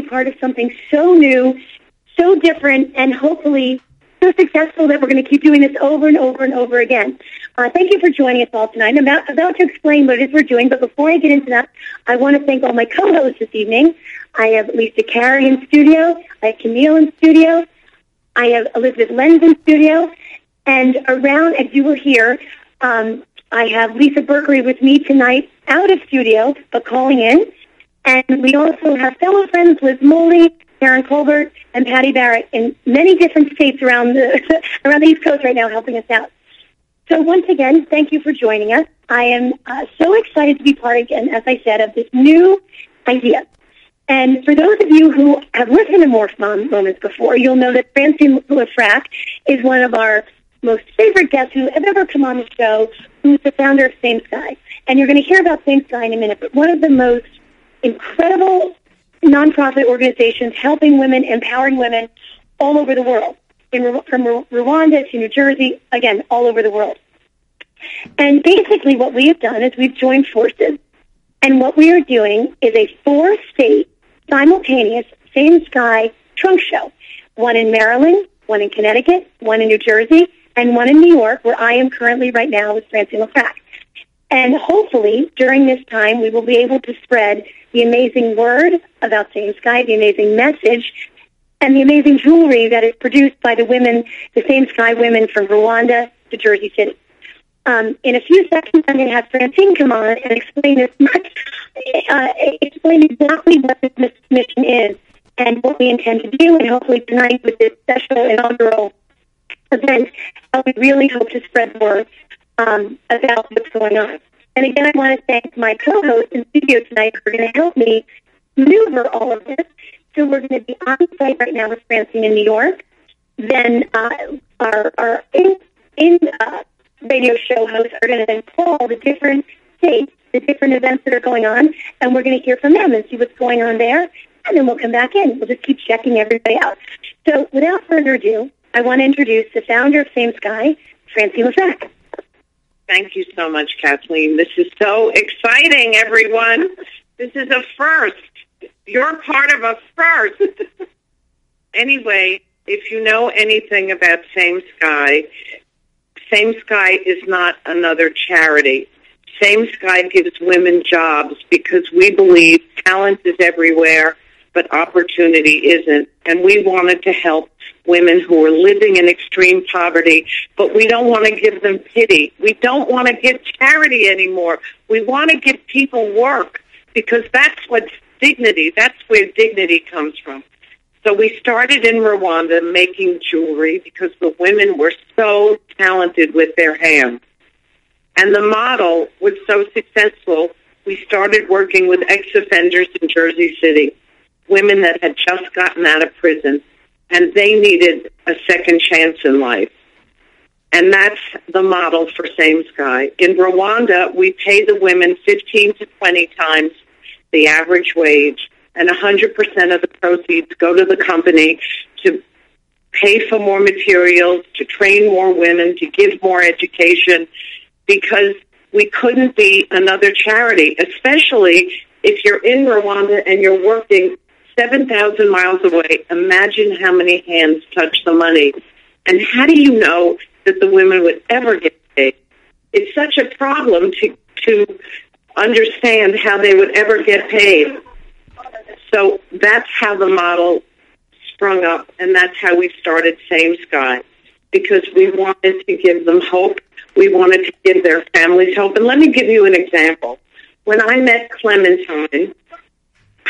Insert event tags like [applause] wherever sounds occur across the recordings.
be a part of something so new, so different, and hopefully so successful that we're going to keep doing this over and over and over again. Uh, thank you for joining us all tonight. I'm about, about to explain what it is we're doing, but before I get into that, I want to thank all my co-hosts this evening. I have Lisa Carey in studio. I have Camille in studio. I have Elizabeth Lenz in studio. And around, as you will hear, um, I have Lisa Berkery with me tonight out of studio, but calling in. And we also have fellow friends Liz Moley, Karen Colbert, and Patty Barrett in many different states around the, [laughs] around the East Coast right now helping us out. So once again, thank you for joining us. I am uh, so excited to be part again, as I said, of this new idea. And for those of you who have listened to Morph Mom Moments before, you'll know that Francine LeFrak is one of our most favorite guests who have ever come on the show, who's the founder of Same Sky. And you're going to hear about Same Sky in a minute, but one of the most incredible nonprofit organizations helping women, empowering women all over the world, in, from Rwanda to New Jersey, again, all over the world. And basically what we have done is we've joined forces. And what we are doing is a four-state simultaneous same sky trunk show. One in Maryland, one in Connecticut, one in New Jersey, and one in New York, where I am currently right now with Francine LeFrak. And hopefully, during this time, we will be able to spread the amazing word about Same Sky, the amazing message, and the amazing jewelry that is produced by the women, the Same Sky women from Rwanda to Jersey City. Um, in a few seconds, I'm going to have Francine come on and explain this much, uh, explain exactly what this mission is and what we intend to do, and hopefully tonight with this special inaugural event, we really hope to spread the word um, about what's going on. And again, I want to thank my co-host in studio tonight who are going to help me maneuver all of this. So we're going to be on site right now with Francine in New York. Then uh, our, our in, in uh, radio show hosts are going to then call the different states, the different events that are going on, and we're going to hear from them and see what's going on there. And then we'll come back in. We'll just keep checking everybody out. So without further ado, I want to introduce the founder of Same Sky, Francine LeFrak. Thank you so much, Kathleen. This is so exciting, everyone. This is a first. You're part of a first. [laughs] anyway, if you know anything about Same Sky, Same Sky is not another charity. Same Sky gives women jobs because we believe talent is everywhere, but opportunity isn't. And we wanted to help women who are living in extreme poverty, but we don't want to give them pity. We don't want to give charity anymore. We want to give people work because that's what dignity, that's where dignity comes from. So we started in Rwanda making jewelry because the women were so talented with their hands. And the model was so successful, we started working with ex-offenders in Jersey City, women that had just gotten out of prison, and they needed a second chance in life. And that's the model for Same Sky. In Rwanda, we pay the women 15 to 20 times the average wage and 100% of the proceeds go to the company to pay for more materials, to train more women, to give more education, because we couldn't be another charity, especially if you're in Rwanda and you're working 7,000 miles away. Imagine how many hands touch the money. And how do you know that the women would ever get paid? It's such a problem to, to understand how they would ever get paid. So that's how the model sprung up, and that's how we started Same Sky, because we wanted to give them hope. We wanted to give their families hope. And let me give you an example. When I met Clementine,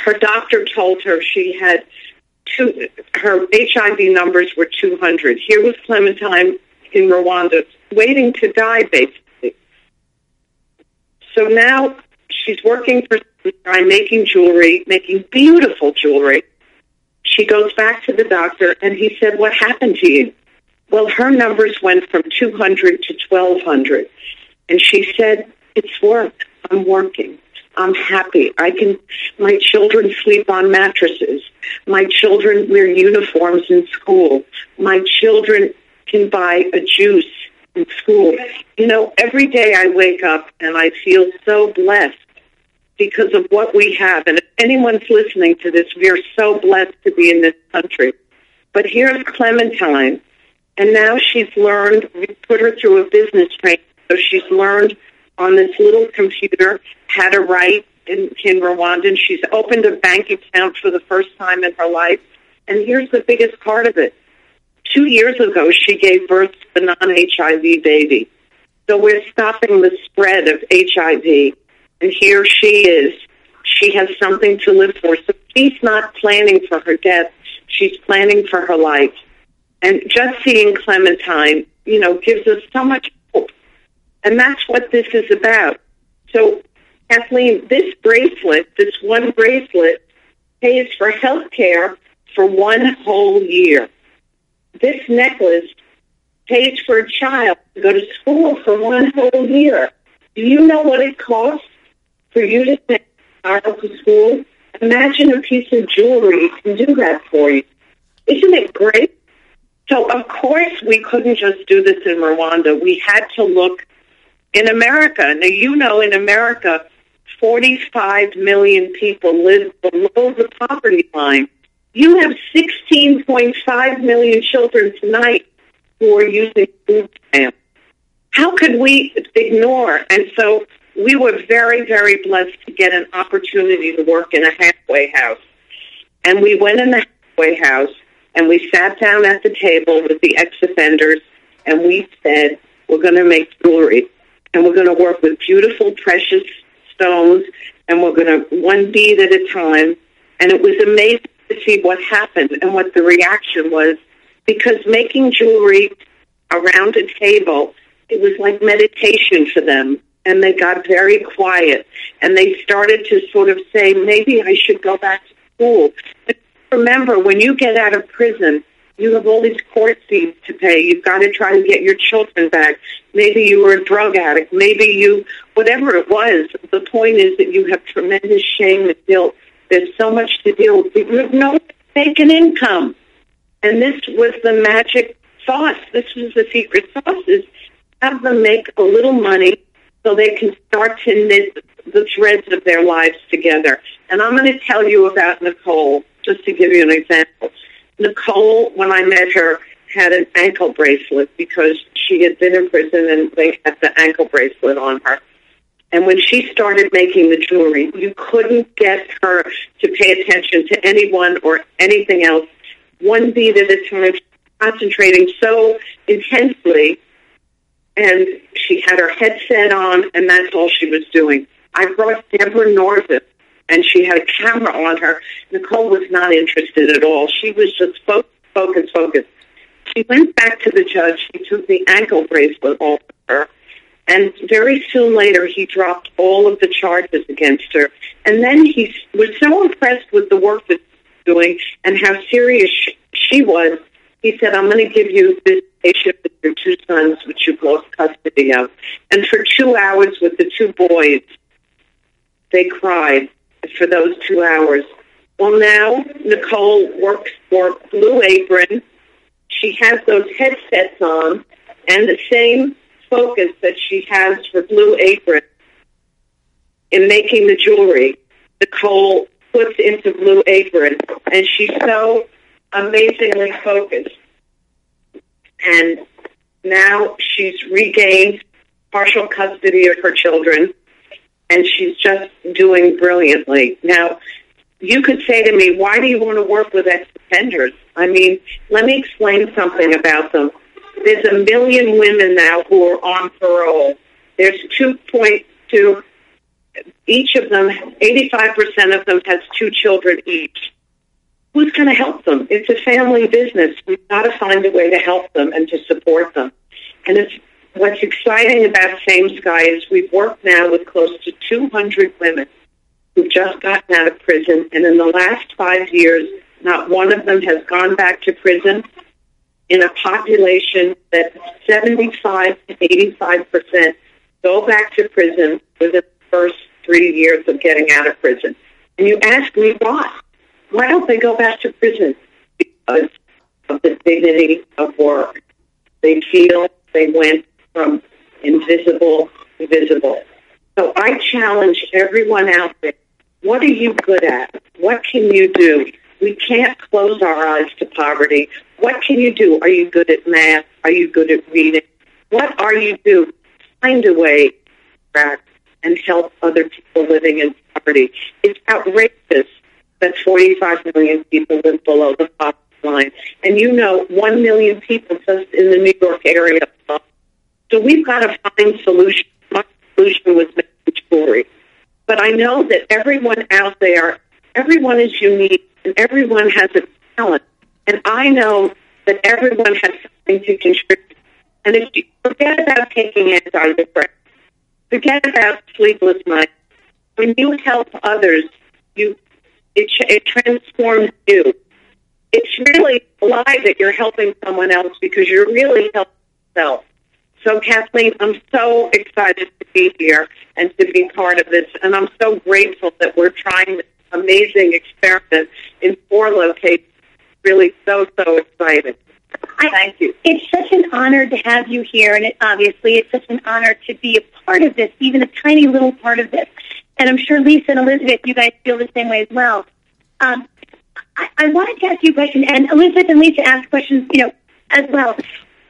her doctor told her she had two, her HIV numbers were 200. Here was Clementine in Rwanda waiting to die, basically. So now she's working for I'm making jewelry, making beautiful jewelry. She goes back to the doctor and he said, what happened to you? Well, her numbers went from 200 to 1200. And she said, it's work. I'm working. I'm happy. I can, my children sleep on mattresses. My children wear uniforms in school. My children can buy a juice in school. You know, every day I wake up and I feel so blessed because of what we have. And if anyone's listening to this, we are so blessed to be in this country. But here's Clementine, and now she's learned, we put her through a business training, so she's learned on this little computer how to write in, in Rwanda, and she's opened a bank account for the first time in her life. And here's the biggest part of it. Two years ago, she gave birth to a non-HIV baby. So we're stopping the spread of HIV and here she is. She has something to live for. So she's not planning for her death. She's planning for her life. And just seeing Clementine, you know, gives us so much. And that's what this is about. So, Kathleen, this bracelet, this one bracelet, pays for health care for one whole year. This necklace pays for a child to go to school for one whole year. Do you know what it costs? for you to send a child to school, imagine a piece of jewelry can do that for you. Isn't it great? So, of course, we couldn't just do this in Rwanda. We had to look in America. Now, you know, in America, 45 million people live below the poverty line. You have 16.5 million children tonight who are using food stamps. How could we ignore? And so we were very, very blessed to get an opportunity to work in a halfway house. And we went in the halfway house and we sat down at the table with the ex-offenders and we said, we're going to make jewelry and we're going to work with beautiful, precious stones and we're going to one bead at a time. And it was amazing to see what happened and what the reaction was because making jewelry around a table it was like meditation for them. And they got very quiet. And they started to sort of say, maybe I should go back to school. But remember, when you get out of prison, you have all these court fees to pay. You've got to try to get your children back. Maybe you were a drug addict. Maybe you, whatever it was. The point is that you have tremendous shame and guilt. There's so much to deal with. You have no make an income. And this was the magic sauce. This was the secret sauce is have them make a little money so they can start to knit the threads of their lives together. And I'm going to tell you about Nicole, just to give you an example. Nicole, when I met her, had an ankle bracelet because she had been in prison and they had the ankle bracelet on her. And when she started making the jewelry, you couldn't get her to pay attention to anyone or anything else. One beat at a time, concentrating so intensely. And she had her headset on, and that's all she was doing. I brought Deborah Norvin, and she had a camera on her. Nicole was not interested at all. She was just focused, focused, focused. She went back to the judge. He took the ankle bracelet off her. And very soon later, he dropped all of the charges against her. And then he was so impressed with the work that she was doing and how serious she, she was. He said, I'm going to give you this spaceship with your two sons, which you've lost custody of. And for two hours with the two boys, they cried for those two hours. Well, now Nicole works for Blue Apron. She has those headsets on and the same focus that she has for Blue Apron in making the jewelry. Nicole puts into Blue Apron, and she's so amazingly focused. And now she's regained partial custody of her children, and she's just doing brilliantly. Now, you could say to me, why do you want to work with ex-offenders? I mean, let me explain something about them. There's a million women now who are on parole. There's 2.2, each of them, 85% of them has two children each. Who's going to help them? It's a family business. We've got to find a way to help them and to support them. And it's what's exciting about Same Sky is we've worked now with close to 200 women who've just gotten out of prison, and in the last five years, not one of them has gone back to prison. In a population that 75 to 85 percent go back to prison within the first three years of getting out of prison. And you ask me why? Why don't they go back to prison? Because of the dignity of work. They feel they went from invisible to visible. So I challenge everyone out there. What are you good at? What can you do? We can't close our eyes to poverty. What can you do? Are you good at math? Are you good at reading? What are you do? Find a way back and help other people living in poverty. It's outrageous that 45 million people live below the poverty line. And you know, 1 million people just in the New York area. So we've got to find solution. My solution was making jewelry. But I know that everyone out there, everyone is unique and everyone has a talent. And I know that everyone has something to contribute. And if you forget about taking antidepressants, forget about sleepless nights, when you help others, you it, it transforms you. It's really a lie that you're helping someone else because you're really helping yourself. So, Kathleen, I'm so excited to be here and to be part of this, and I'm so grateful that we're trying this amazing experiment in four locations. Really, so so excited. Thank you. It's such an honor to have you here, and it, obviously, it's such an honor to be a part of this, even a tiny little part of this. And I'm sure Lisa and Elizabeth, you guys feel the same way as well. Um, I, I wanted to ask you a question, and Elizabeth and Lisa asked questions, you know, as well.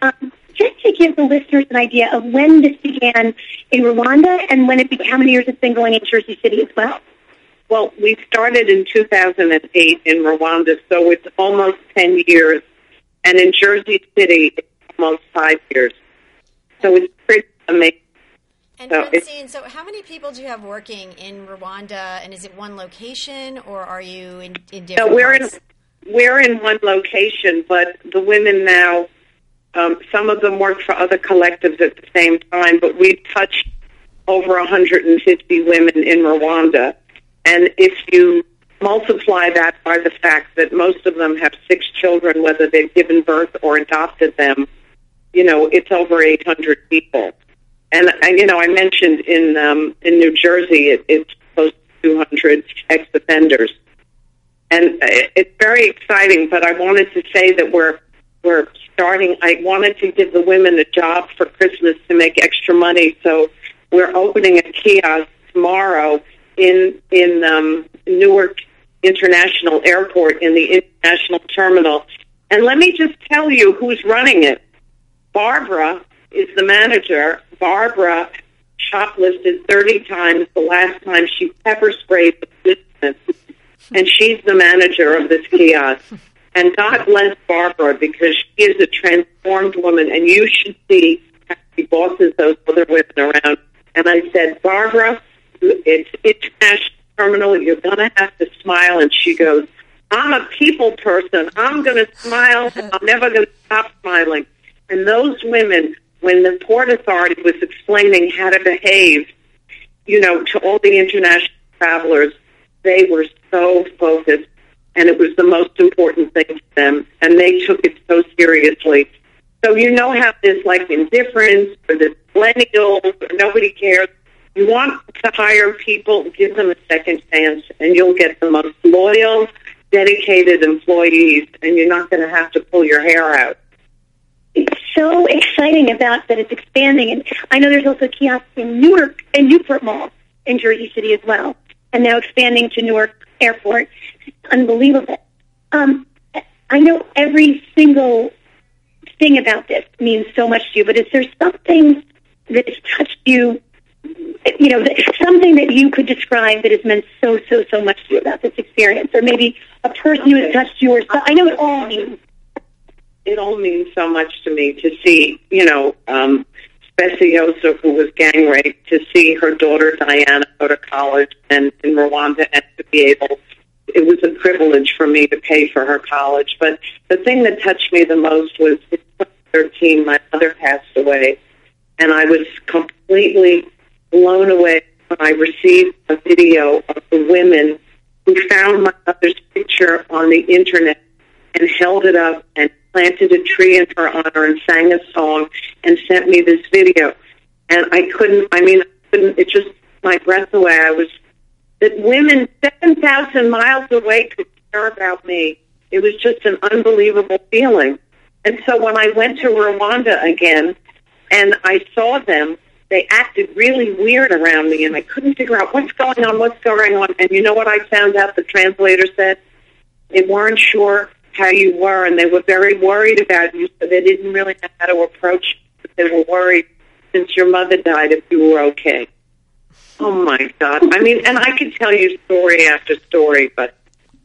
Um, just to give the listeners an idea of when this began in Rwanda and when it began, how many years it's been going in Jersey City as well. Well, we started in 2008 in Rwanda, so it's almost 10 years. And in Jersey City, it's almost five years. So it's pretty amazing. And So Francine, so how many people do you have working in Rwanda? And is it one location, or are you in, in different No, we're in we're in one location, but the women now Um, some of them work for other collectives at the same time, but we've touched over 150 women in Rwanda. And if you multiply that by the fact that most of them have six children, whether they've given birth or adopted them, you know, it's over 800 people. And, and you know, I mentioned in um, in New Jersey, it, it's close to 200 ex-offenders, and uh, it's very exciting. But I wanted to say that we're we're starting. I wanted to give the women a job for Christmas to make extra money, so we're opening a kiosk tomorrow in in um, Newark International Airport in the international terminal. And let me just tell you who's running it. Barbara is the manager. Barbara shoplifted 30 times the last time she pepper sprayed the business. And she's the manager of this kiosk. And God bless Barbara because she is a transformed woman, and you should see how she bosses those other women around. And I said, Barbara, it's international terminal. You're going to have to smile. And she goes, I'm a people person. I'm going to smile. I'm never going to stop smiling. And those women, when the Port Authority was explaining how to behave, you know, to all the international travelers, they were so focused and it was the most important thing to them and they took it so seriously. So you know how there's like indifference or this millennials or nobody cares. You want to hire people, give them a second chance and you'll get the most loyal, dedicated employees and you're not going to have to pull your hair out it's so exciting about that it's expanding. And I know there's also kiosks in Newark and Newport Mall in Jersey City as well, and now expanding to Newark Airport. Unbelievable. Um, I know every single thing about this means so much to you, but is there something that has touched you? You know, something that you could describe that has meant so, so, so much to you about this experience, or maybe a person who has touched you, or I know it all means it all means so much to me to see, you know, um, Speciosa, who was gang raped, to see her daughter Diana go to college and in Rwanda and to be able, it was a privilege for me to pay for her college. But the thing that touched me the most was in 2013, my mother passed away, and I was completely blown away when I received a video of the women who found my mother's picture on the internet and held it up and planted a tree in her honor and sang a song and sent me this video. And I couldn't, I mean, I couldn't, it just, my breath away. I was, that women 7,000 miles away could care about me. It was just an unbelievable feeling. And so when I went to Rwanda again and I saw them, they acted really weird around me and I couldn't figure out what's going on, what's going on. And you know what I found out the translator said? They weren't sure how you were, and they were very worried about you, so they didn't really know how to approach you. They were worried since your mother died if you were okay. Oh my God! I mean, and I could tell you story after story, but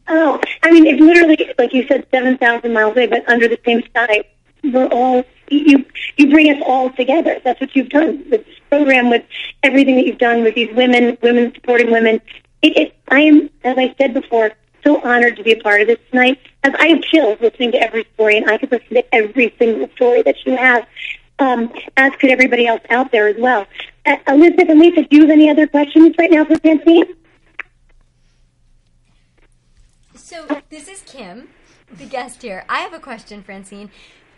oh, I mean, it's literally like you said, seven thousand miles away, but under the same sky. We're all you. You bring us all together. That's what you've done with this program, with everything that you've done with these women, women supporting women. It, it, I am, as I said before, so honored to be a part of this tonight. As I have chills listening to every story, and I could listen to every single story that you have, um, as could everybody else out there as well. Uh, Elizabeth and Lisa, do you have any other questions right now for Francine? So this is Kim, the guest here. I have a question, Francine.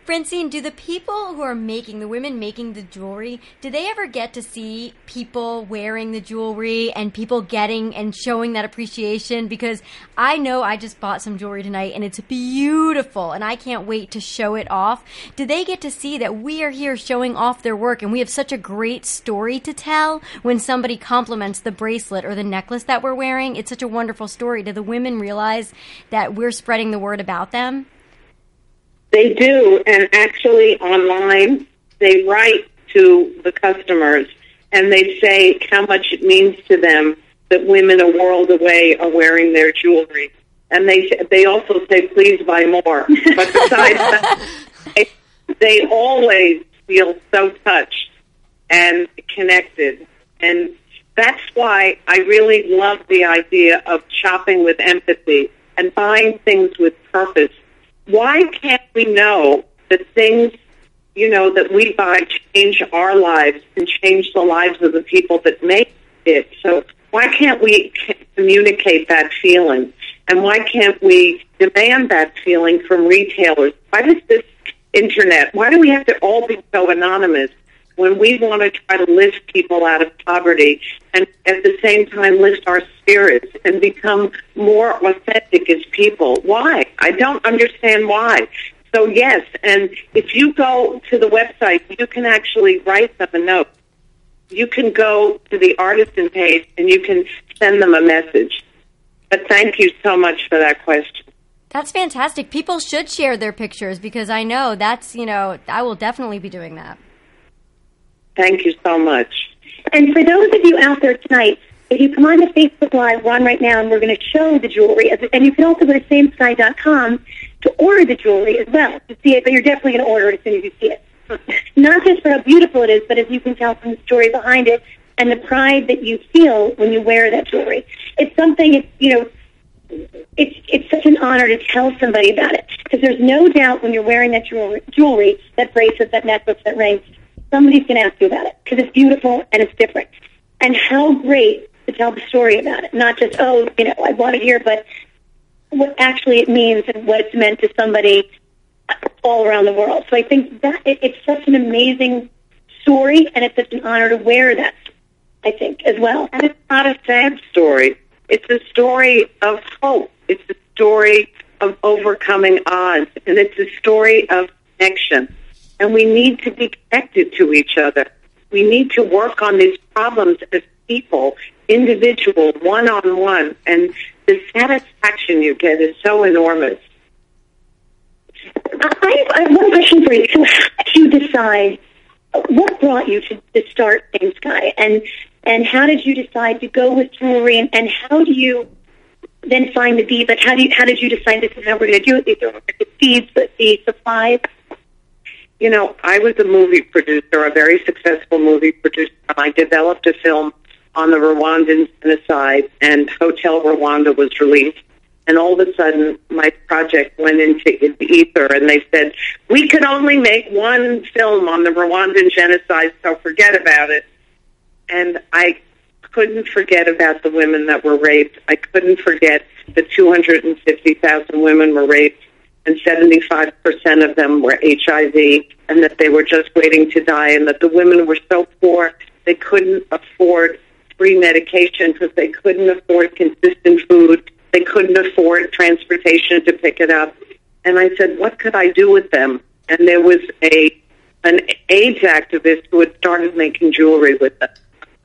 Francine, do the people who are making the women making the jewelry, do they ever get to see people wearing the jewelry and people getting and showing that appreciation? Because I know I just bought some jewelry tonight and it's beautiful and I can't wait to show it off. Do they get to see that we are here showing off their work and we have such a great story to tell when somebody compliments the bracelet or the necklace that we're wearing? It's such a wonderful story. Do the women realize that we're spreading the word about them? They do, and actually online, they write to the customers and they say how much it means to them that women a world away are wearing their jewelry. And they they also say, please buy more. But besides that, they, they always feel so touched and connected. And that's why I really love the idea of shopping with empathy and buying things with purpose why can't we know the things you know, that we buy change our lives and change the lives of the people that make it. So why can't we communicate that feeling? And why can't we demand that feeling from retailers? Why does this internet, why do we have to all be so anonymous when we want to try to lift people out of poverty and at the same time lift our spirits and become more authentic as people? Why? I don't understand why. So yes, and if you go to the website, you can actually write them a note. You can go to the artisan page and you can send them a message. But thank you so much for that question. That's fantastic. People should share their pictures because I know that's, you know, I will definitely be doing that. Thank you so much. And for those of you out there tonight, if you come on to Facebook Live, we're on right now, and we're going to show the jewelry. And you can also go to samesky.com to order the jewelry as well to see it, but you're definitely going to order it as soon as you see it. [laughs] Not just for how beautiful it is, but as you can tell from the story behind it and the pride that you feel when you wear that jewelry. It's something, it's, you know, it's it's such an honor to tell somebody about it because there's no doubt when you're wearing that jewelry, jewelry, that bracelet, that necklace, that ring, somebody's going to ask you about it because it's beautiful and it's different. And how great to tell the story about it, not just oh, you know, I bought it here, but what actually it means and what it's meant to somebody all around the world. So I think that it, it's such an amazing story, and it's such an honor to wear that. I think as well. And it's not a sad story. It's a story of hope. It's a story of overcoming odds, and it's a story of connection. And we need to be connected to each other. We need to work on these problems as people, individual, one on one, and the satisfaction you get is so enormous. I, have one question for you. So how did you decide? What brought you to, to start Same Sky, and and how did you decide to go with jewelry, and, and how do you then find the beads? Like how do you how did you decide this is how we're going to do it? These are the seeds, but the supplies. You know, I was a movie producer, a very successful movie producer. I developed a film on the Rwandan genocide, and Hotel Rwanda was released. And all of a sudden, my project went into the ether, and they said, we could only make one film on the Rwandan genocide, so forget about it. And I couldn't forget about the women that were raped. I couldn't forget that 250,000 women were raped, and 75% of them were HIV, and that they were just waiting to die, and that the women were so poor they couldn't afford free medication because they couldn't afford consistent food they couldn't afford transportation to pick it up. And I said, what could I do with them? And there was a an AIDS activist who had started making jewelry with them.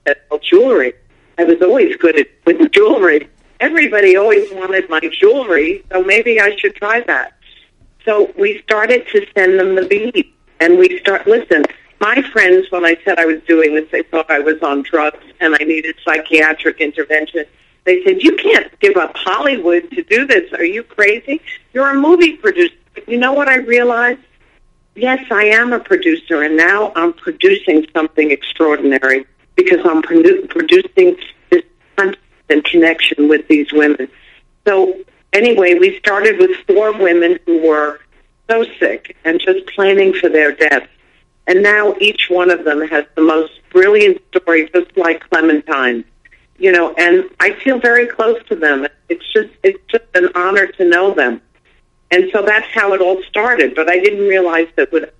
I said, jewelry. I was always good at with jewelry. Everybody always wanted my jewelry, so maybe I should try that. So we started to send them the beads, and we start. Listen, my friends, when I said I was doing this, they thought I was on drugs and I needed psychiatric intervention. They said, You can't give up Hollywood to do this. Are you crazy? You're a movie producer. You know what I realized? Yes, I am a producer, and now I'm producing something extraordinary because I'm produ- producing this connection with these women. So, anyway, we started with four women who were so sick and just planning for their death. And now each one of them has the most brilliant story, just like Clementine you know, and I feel very close to them. It's just it's just an honor to know them. And so that's how it all started. But I didn't realize that would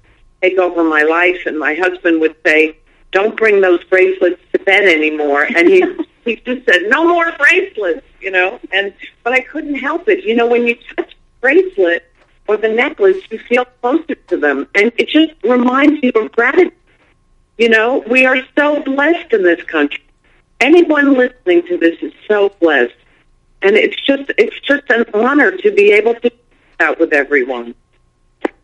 take over my life and my husband would say, Don't bring those bracelets to bed anymore and he [laughs] he just said, No more bracelets, you know, and but I couldn't help it. You know, when you touch the bracelet or the necklace you feel closer to them and it just reminds you of gratitude. You know, we are so blessed in this country anyone listening to this is so blessed, and it's just it's just an honor to be able to that with everyone.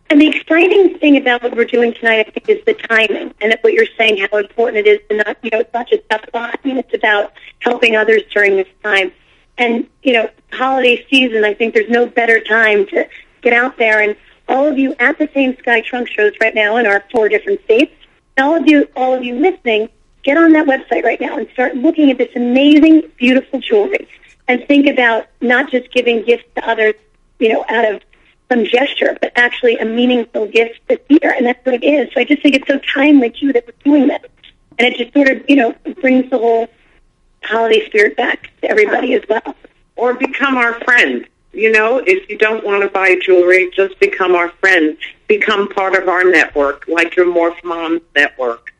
And the exciting thing about what we're doing tonight, I think, is the timing and what you're saying, how important it is to not, you know, it's not just about buying, it's about helping others during this time. And, you know, holiday season, I think there's no better time to get out there. And all of you at the same Sky Trunk shows right now in our four different states, all of you, all of you listening, get on that website right now and start looking at this amazing, beautiful jewelry and think about not just giving gifts to others, you know, out of some gesture, but actually a meaningful gift this year, and that's what it is. So I just think it's so timely too that we're doing this, and it just sort of you know brings the whole holiday spirit back to everybody as well. Or become our friend. You know, if you don't want to buy jewelry, just become our friend. Become part of our network, like your Morph Moms network.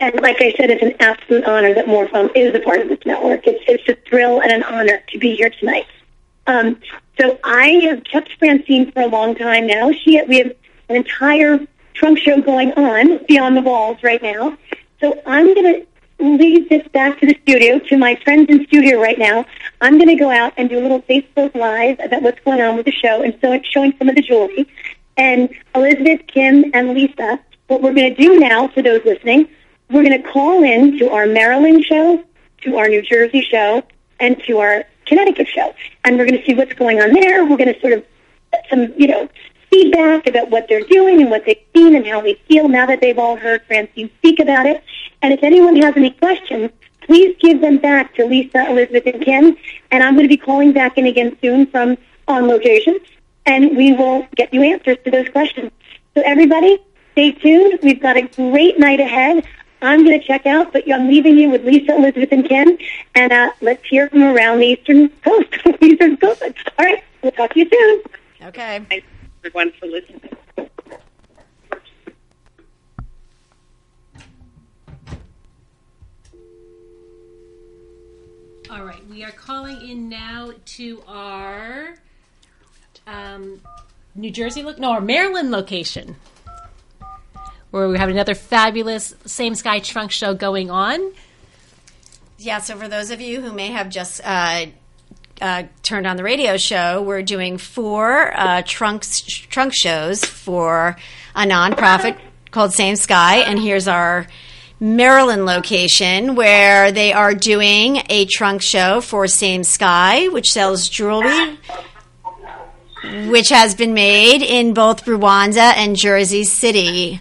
And like I said, it's an absolute honor that Morphom is a part of this network. It's, it's a thrill and an honor to be here tonight. Um, so I have kept Francine for a long time now. She we have an entire trunk show going on beyond the walls right now. So I'm going to leave this back to the studio, to my friends in studio right now. I'm going to go out and do a little Facebook Live about what's going on with the show and so it's showing some of the jewelry. And Elizabeth, Kim, and Lisa, what we're going to do now for those listening, we're going to call in to our Maryland show, to our New Jersey show, and to our Connecticut show. And we're going to see what's going on there. We're going to sort of some, you know, feedback about what they're doing and what they've seen and how they feel now that they've all heard Francine speak about it. And if anyone has any questions, please give them back to Lisa, Elizabeth, and Kim. And I'm going to be calling back in again soon from on location, and we will get you answers to those questions. So everybody, stay tuned. We've got a great night ahead. I'm going to check out, but I'm leaving you with Lisa, Elizabeth, and Kim, and uh, let's hear from around the Eastern Coast. [laughs] Eastern Coast. All right, we'll talk to you soon. Okay. Thanks, everyone, for listening. All right, we are calling in now to our um, New Jersey look, no, our Maryland location, where we have another fabulous Same Sky Trunk show going on. Yeah, so for those of you who may have just uh, uh, turned on the radio show, we're doing four uh, trunks, trunk shows for a nonprofit called Same Sky, and here's our Maryland location where they are doing a trunk show for Same Sky, which sells jewelry, which has been made in both Rwanda and Jersey City.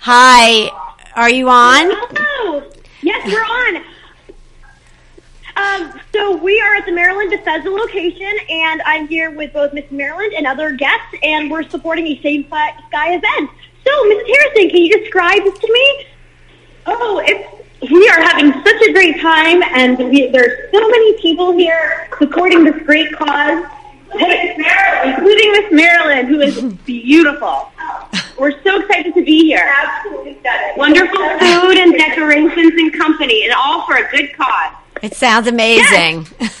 Hi, are you on? Hello. Yes, we're on. Um, so we are at the Maryland Bethesda location, and I'm here with both Miss Maryland and other guests, and we're supporting a Same Sky Sky event. So, Mrs. Harrison, can you describe this to me? Oh, it's we are having such a great time, and we, there's so many people here supporting this great cause, including Miss Maryland, who is beautiful. We're so excited to be here. Absolutely Wonderful food and decorations and company, and all for a good cause. It sounds amazing. Yes, [laughs]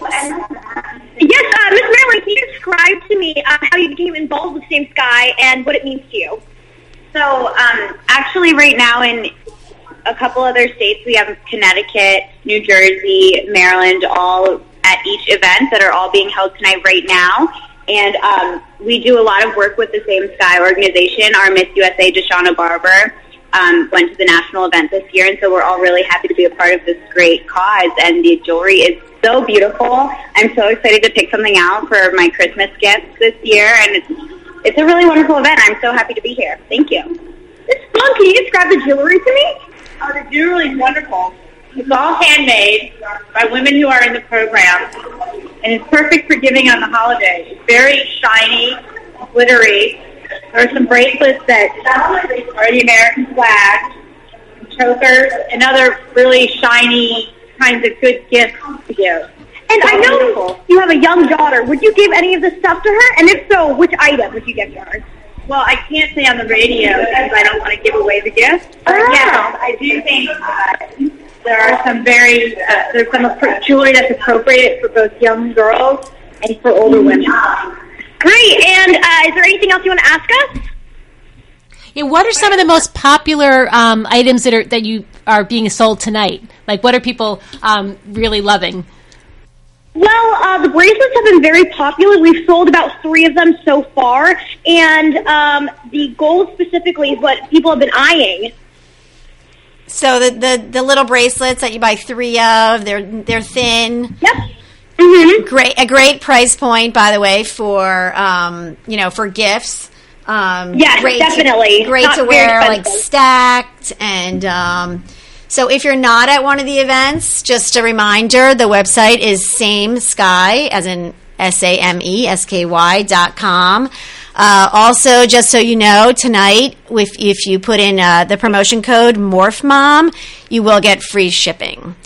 uh, Miss Maryland, can you describe to me uh, how you became involved with Same Sky and what it means to you? So, um, actually, right now in a couple other states, we have Connecticut, New Jersey, Maryland, all at each event that are all being held tonight right now. And um, we do a lot of work with the Same Sky organization. Our Miss USA, Deshauna Barber, um, went to the national event this year, and so we're all really happy to be a part of this great cause. And the jewelry is so beautiful. I'm so excited to pick something out for my Christmas gifts this year, and it's it's a really wonderful event. I'm so happy to be here. Thank you. It's fun. Can you describe the jewelry to me? Oh, the jewelry is wonderful. It's all handmade by women who are in the program, and it's perfect for giving on the holidays. It's very shiny, glittery. There are some bracelets that are the American flag, chokers, and other really shiny kinds of good gifts to give. And So I know beautiful. you have a young daughter. Would you give any of this stuff to her? And if so, which item would you give to her? Well, I can't say on the radio because I don't want to give away the gift. But Ah. yes, I do think uh, there are some very uh, there's some appro- jewelry that's appropriate for both young girls and for older women. Great. And uh, is there anything else you want to ask us? Yeah, what are some of the most popular um, items that are that you are being sold tonight? Like, what are people um, really loving? Well, uh, the bracelets have been very popular. We've sold about three of them so far, and um, the gold specifically is what people have been eyeing. So the, the the little bracelets that you buy three of, they're they're thin. Yep. Mm-hmm. Great, a great price point, by the way, for um, you know, for gifts. Um, Yes, great definitely. To, great Not to wear, like stacked, and um, so if you're not at one of the events, just a reminder: the website is same sky, as in S A M E S K Y dot com. Uh, also, just so you know, tonight, if, if you put in uh, the promotion code MorphMom, you will get free shipping.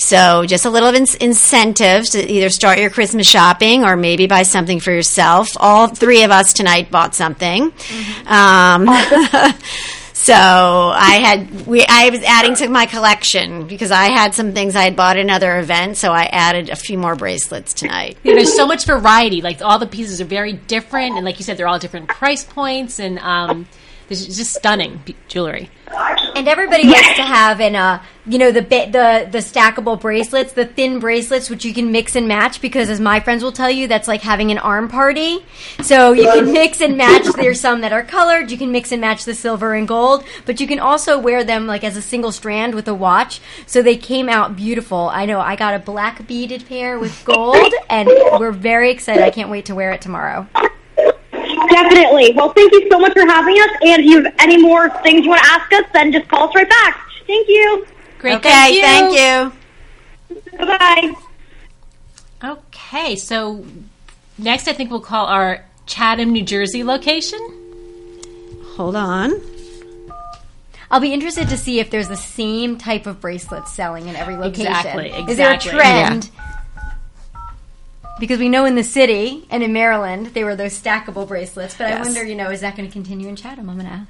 So, just a little in- incentive to either start your Christmas shopping or maybe buy something for yourself. All three of us tonight bought something. Um, [laughs] so I had we I was adding to my collection because I had some things I had bought at another event. So I added a few more bracelets tonight. Yeah, there's so much variety. Like all the pieces are very different, and like you said, they're all different price points, and um, it's just stunning jewelry. And everybody likes to have an, uh, you know, the bit, the the stackable bracelets, the thin bracelets, which you can mix and match. Because as my friends will tell you, that's like having an arm party. So you can mix and match. There's some that are colored. You can mix and match the silver and gold, but you can also wear them like as a single strand with a watch. So they came out beautiful. I know I got a black beaded pair with gold, and we're very excited. I can't wait to wear it tomorrow. Definitely. Well, thank you so much for having us. And if you have any more things you want to ask us, then just call us right back. Thank you. Great, Okay, thank you. thank you. Bye bye. Okay, so next I think we'll call our Chatham, New Jersey location. Hold on. I'll be interested to see if there's the same type of bracelets selling in every location. Exactly, Is there a exactly. trend? Because we know in the city and in Maryland they were those stackable bracelets, but I wonder, you know, is that going to continue in Chatham? I'm going to ask.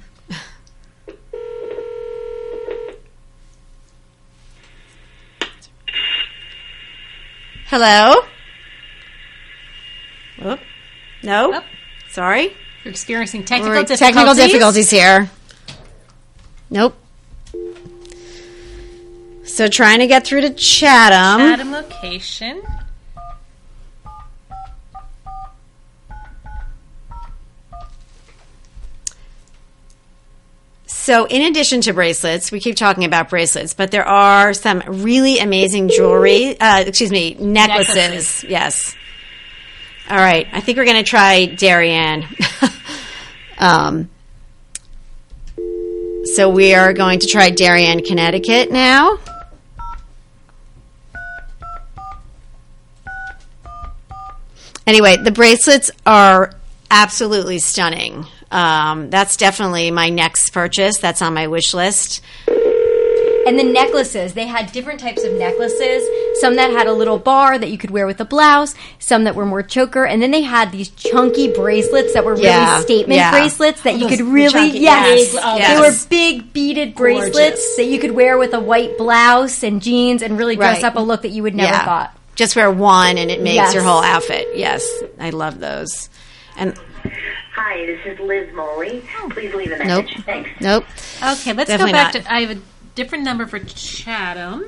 Hello. Whoop. No. Oh. Sorry. We're experiencing technical We're- difficulties. technical difficulties here. Nope. So trying to get through to Chatham. Chatham location. So, in addition to bracelets, we keep talking about bracelets, but there are some really amazing jewelry. Uh, excuse me, necklaces. Necklaces. Yes. All right. I think we're going to try Darien. [laughs] um, so we are going to try Darien, Connecticut now. Anyway, the bracelets are absolutely stunning. Um, that's definitely my next purchase. That's on my wish list. And the necklaces, they had different types of necklaces. Some that had a little bar that you could wear with a blouse, some that were more choker, and then they had these chunky bracelets that were really Yeah, statement yeah. bracelets that you those could really chunky- yes, yes, oh, they were big beaded bracelets Gorgeous. that you could wear with a white blouse and jeans and really dress Right. up a look that you would never Yeah. thought. Just wear one and it makes Yes. your whole outfit. Yes, I love those. And Hi, this is Liz Moley. Oh. Please leave a nope, message. Thanks. nope. Okay, let's Definitely go back not. to. I have a different number for Chatham.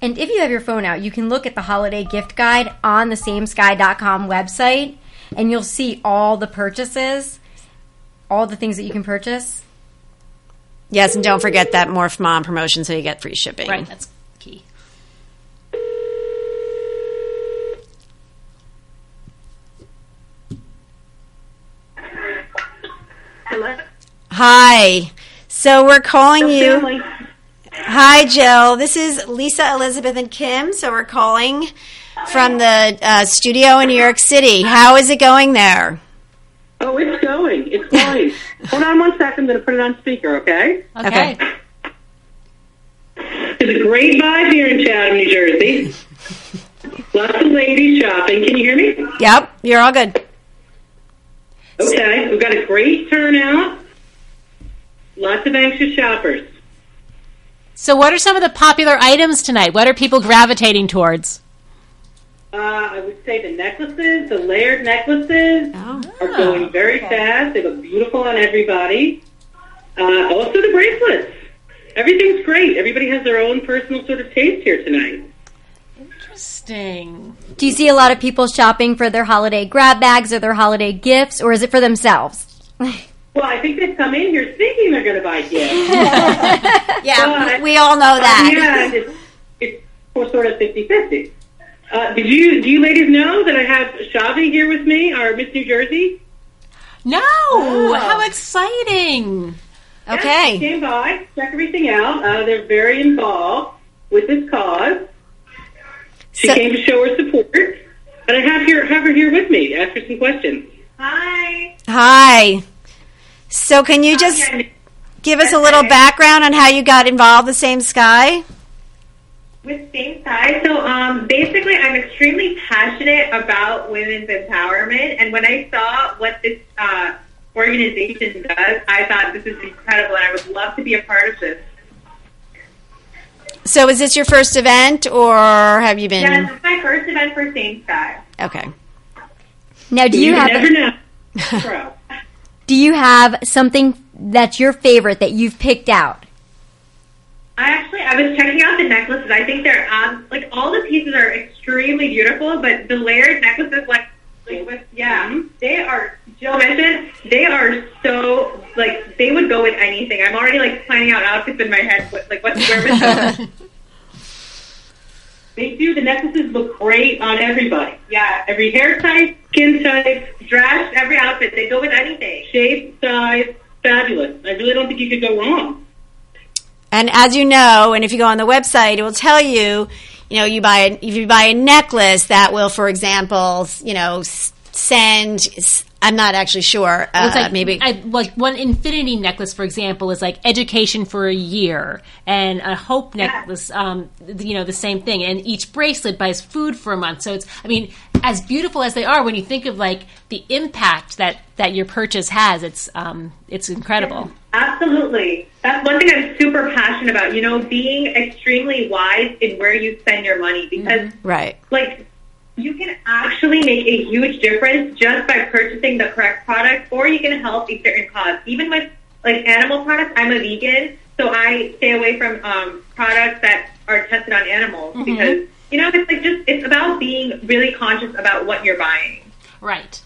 And if you have your phone out, you can look at the holiday gift guide on the samesky.com website and you'll see all the purchases, all the things that you can purchase. Yes, and don't forget that Morph Mom promotion so you get free shipping. Right, that's Hello. Hi. So we're calling you. Family. Hi, Jill. This is Lisa, Elizabeth, and Kim. So we're calling from the uh, studio in New York City. How is it going there? Oh, it's going. It's going. [laughs] Hold on one second. I'm going to put it on speaker, okay? Okay. There's a great vibe here in Chatham, New Jersey. [laughs] Lots of ladies shopping. Can you hear me? Yep, you're all good. Okay. We've got a great turnout. Lots of anxious shoppers. So, what are some of the popular items tonight? What are people gravitating towards? Uh, I would say the necklaces, the layered necklaces, are going very fast. They look beautiful on everybody. Uh, also, the bracelets. Everything's great. Everybody has their own personal sort of taste here tonight. Interesting. Do you see a lot of people shopping for their holiday grab bags or their holiday gifts, or is it for themselves? Well, I think they've come in here thinking they're going to buy gifts. [laughs] Yeah, But- we, we all know that. Yeah, it's, it's for sort of 50-50. Uh, did you, do you ladies know that I have Shavi here with me, our Miss New Jersey? No, Oh. how exciting! Okay. they came by, check everything out. Uh, they're very involved with this cause. She So- came to show her support, and I have here have her here with me to ask her some questions. Hi. Hi. So, can you just give us a little background on how you got involved with Same Sky? With Same Sky, so um, basically, I'm extremely passionate about women's empowerment, and when I saw what this uh, organization does, I thought this is incredible, and I would love to be a part of this. So, is this your first event, or have you been? Yeah, this is my first event for Same Sky. Okay. Now, do you, You have never know. [laughs] do you have something that's your favorite that you've picked out? I actually, I was checking out the necklaces. I think they're um, like all the pieces are extremely beautiful, but the layered necklaces, like, like with yeah, they are. Jill mentioned they are so like they would go with anything. I'm already like planning out outfits in my head, what, like what to wear with. [laughs] They do. The necklaces look great on everybody. yeah, Every hair type, skin type, dress, every outfit, they go with anything. shape, size, fabulous. I really don't think you could go wrong. And as you know, and if you go on the website, it will tell you, you know, you buy a, if you buy a necklace that will, for example, you know, send. I'm not actually sure. Uh, It's like maybe I, like one infinity necklace, for example, is like education for a year, and a hope necklace, um, you know, the same thing. And each bracelet buys food for a month. So it's, I mean, as beautiful as they are, when you think of like the impact that that your purchase has, it's um, it's incredible. Absolutely. That's one thing I'm super passionate about, you know, being extremely wise in where you spend your money because right. like you can actually make a huge difference just by purchasing the correct product or you can help a certain cause. Even with like animal products, I'm a vegan, so I stay away from um, products that are tested on animals Mhm. because you know, it's like just it's about being really conscious about what you're buying. Right.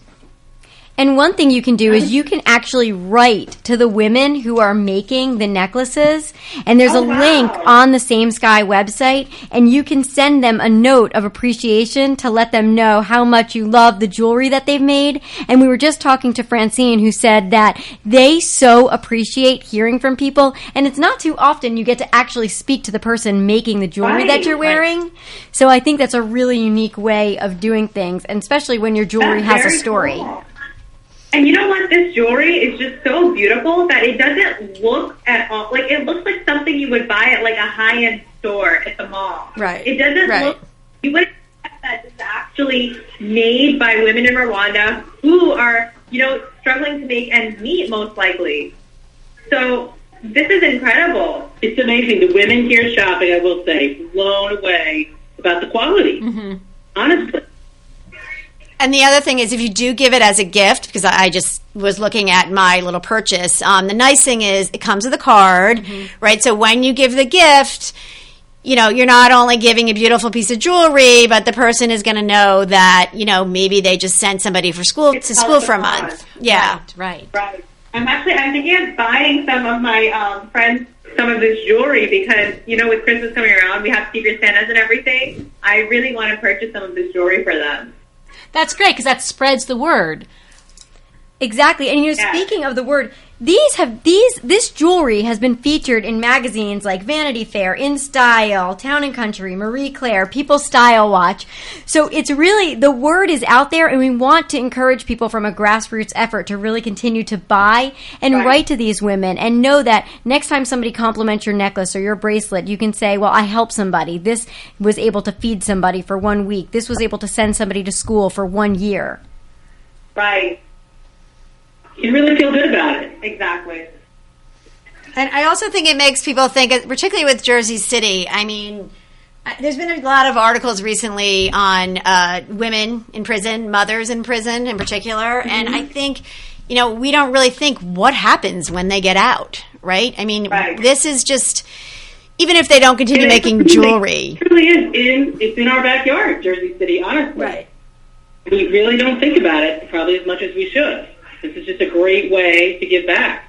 And one thing you can do is you can actually write to the women who are making the necklaces, and there's a Oh, wow. link on the Same Sky website, and you can send them a note of appreciation to let them know how much you love the jewelry that they've made. And we were just talking to Francine, who said that they so appreciate hearing from people, and it's not too often you get to actually speak to the person making the jewelry that you're right. wearing. So I think that's a really unique way of doing things, and especially when your jewelry That's has a story. cool. And you know what? This jewelry is just so beautiful that it doesn't look at all like it looks like something you would buy at like a high end store at the mall. Right. It doesn't Right. look. You wouldn't expect that this is actually made by women in Rwanda who are you know struggling to make ends meet most likely. So this is incredible. It's amazing. The women here shopping, I will say, blown away about the quality. Mm-hmm. Honestly. And the other thing is, if you do give it as a gift, because I I just was looking at my little purchase, um, the nice thing is it comes with a card, right? So when you give the gift, you know, you're not only giving a beautiful piece of jewelry, but the person is going to know that, you know, maybe they just sent somebody for school to school for a the month. cause. Yeah. Right. Right. I'm actually I'm thinking of buying some of my um, friends some of this jewelry because you know with Christmas coming around we have Secret Santas and everything. I really want to purchase some of this jewelry for them. That's great because that spreads the word. Exactly. And you know, Yeah. speaking of the word, these have these this jewelry has been featured in magazines like Vanity Fair, In Style, Town and Country, Marie Claire, People Style Watch. So it's really the word is out there and we want to encourage people from a grassroots effort to really continue to buy and Right. write to these women and know that next time somebody compliments your necklace or your bracelet, you can say, "Well, I helped somebody. This was able to feed somebody for 1 week. This was able to send somebody to school for 1 year." Right. You really feel good about it. Exactly. And I also think it makes people think, particularly with Jersey City. I mean, there's been a lot of articles recently on uh, women in prison, mothers in prison in particular, and I think, you know, we don't really think what happens when they get out, right? I mean, Right. this is just. Even if they don't continue And it's making something that jewelry, truly is in it's in our backyard, Jersey City. Honestly, Right. We really don't think about it probably as much as we should. This is just a great way to give back.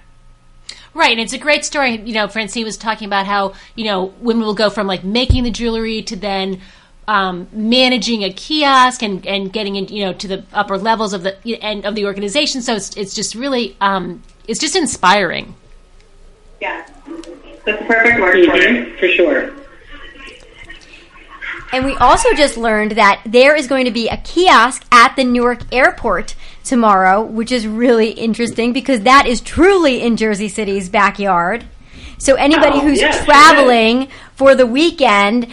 Right, and it's a great story. You know, Francine was talking about how you know women will go from like making the jewelry to then um, managing a kiosk and, and getting in, you know, to the upper levels of the and of the organization. So it's it's just really um, it's just inspiring. Yeah, that's the perfect word for it, for sure. And we also just learned that there is going to be a kiosk at the Newark airport tomorrow, which is really interesting because that is truly in Jersey City's backyard. So anybody Oh, who's yes, traveling for the weekend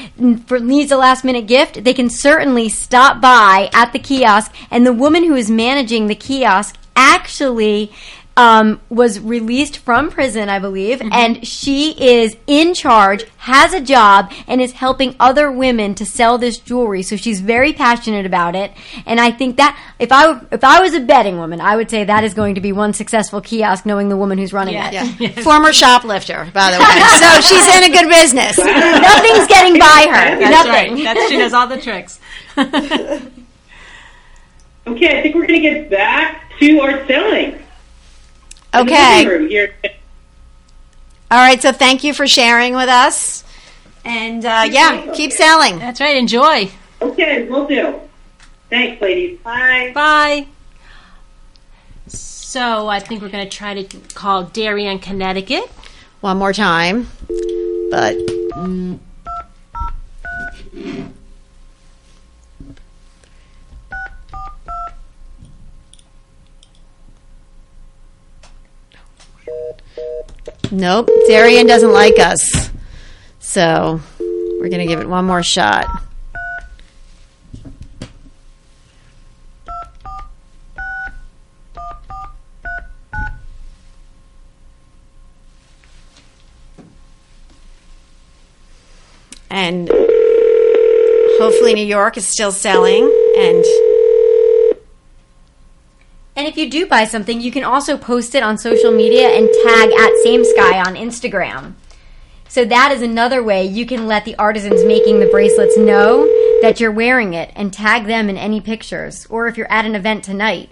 for needs a last minute gift, they can certainly stop by at the kiosk. And the woman who is managing the kiosk actually um, was released from prison, I believe, and she is in charge, has a job, and is helping other women to sell this jewelry. So she's very passionate about it, and I think that if I w- if I was a betting woman, I would say that is going to be one successful kiosk, knowing the woman who's running it. Yeah. [laughs] Former shoplifter, by the way. [laughs] so she's in a good business. Nothing's getting by her. That's Nothing. right. That's, she knows all the tricks. [laughs] Okay, I think we're going to get back to our selling. In the Okay. here. All right. So thank you for sharing with us. And uh, yeah, keep selling. That's right. Enjoy. Okay, we'll do. Thanks, ladies. Bye. Bye. So I think we're going to try to call Darien, Connecticut. One more time. But mm, nope, Darien doesn't like us. So we're going to give it one more shot. And hopefully New York is still selling and And if you do buy something, you can also post it on social media and tag at Same Sky on Instagram. So that is another way you can let the artisans making the bracelets know that you're wearing it and tag them in any pictures. Or if you're at an event tonight.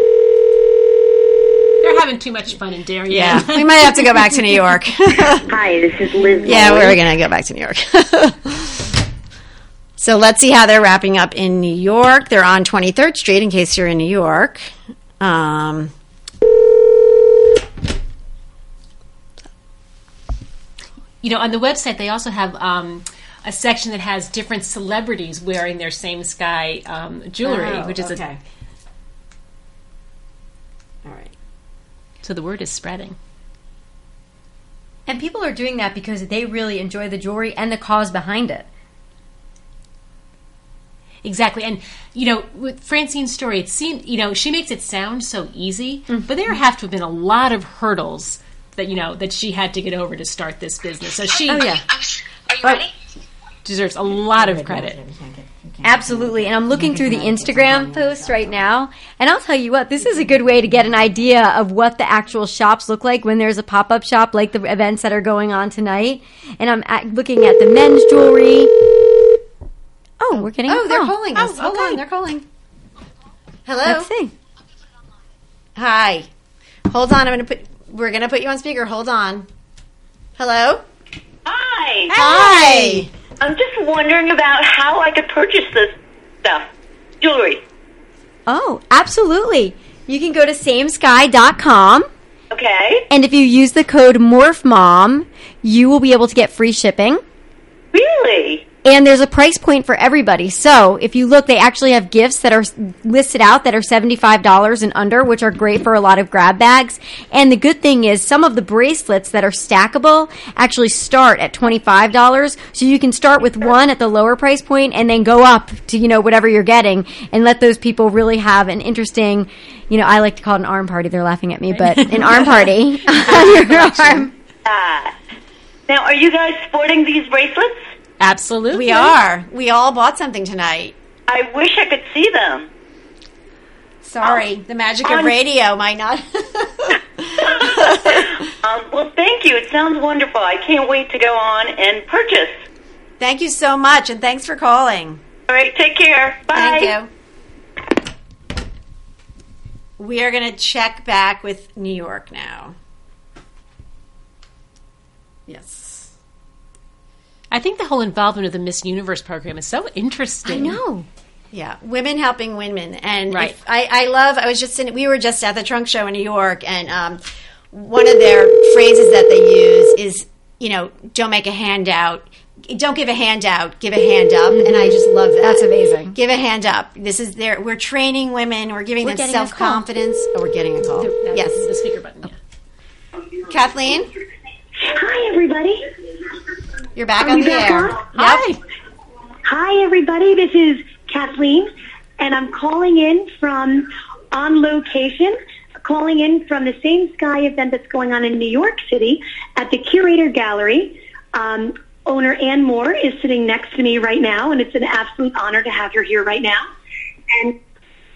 They're having too much fun in Darien. yeah, [laughs] we might have to go back to New York. [laughs] Hi, this is Liz. Yeah, Mullins. we're going to go back to New York. [laughs] so let's see how they're wrapping up in New York. They're on 23rd Street in case you're in New York. Um, You know, on the website, they also have um, a section that has different celebrities wearing their same sky um, jewelry, Oh, which is okay. a. All right. So the word is spreading. And people are doing that because they really enjoy the jewelry and the cause behind it. Exactly, and you know, with Francine's story, it seemed you know she makes it sound so easy, but there have to have been a lot of hurdles that you know that she had to get over to start this business. So she, Oh, yeah. are you ready? Deserves a lot of credit. Absolutely. And I'm looking through the Instagram posts right now. And I'll tell you what, this is a good way to get an idea of what the actual shops look like when there's a pop up shop like the events that are going on tonight. And I'm at, looking at the men's jewelry. Oh, we're getting oh, a oh, they're calling us. Oh, Hold on, they're calling. Hello. Let's see. Hi. Hold on. I'm going to put. We're going to put you on speaker. Hold on. Hello. Hi. Hi. I'm just wondering about how I could purchase this stuff, jewelry. Oh, absolutely. You can go to samesky.com. Okay. And if you use the code MorphMom, you will be able to get free shipping. Really? And there's a price point for everybody. So if you look, they actually have gifts that are listed out that are $75 and under, which are great for a lot of grab bags. And the good thing is some of the bracelets that are stackable actually start at $25. So you can start with one at the lower price point and then go up to, you know, whatever you're getting and let those people really have an interesting, you know, I like to call it an arm party. They're laughing at me, but an arm party on [laughs] [laughs] your arm. Ah. Now, are you guys sporting these bracelets? Absolutely. We are. We all bought something tonight. I wish I could see them. Sorry, the magic of On- radio might not. [laughs] Um, well, thank you. It sounds wonderful. I can't wait to go on and purchase. Thank you so much, and thanks for calling. All right, take care. Bye. Thank you. We are going to check back with New York now. Yes. I think the whole involvement of the Miss Universe program is so interesting. I know. Yeah, women helping women, and Right. if- I, I love. I was just in. We were just at the trunk show in New York, and um, one of their phrases that they use is, you know, don't make a handout. Don't give a handout. Give a hand up, and I just love that. That's amazing. Give a hand up. This is there. We're training women. We're giving We're them getting a call. self confidence. Oh, we're getting a call. That's yes, the speaker button. Yeah. Kathleen, Hi, everybody. You're back Are on the back air. Hi. Hi, everybody. This is Kathleen, and I'm calling in from on location, calling in from the Same Sky event that's going on in New York City at the Curator Gallery. Um, owner Ann Moore is sitting next to me right now, and it's an absolute honor to have her here right now. And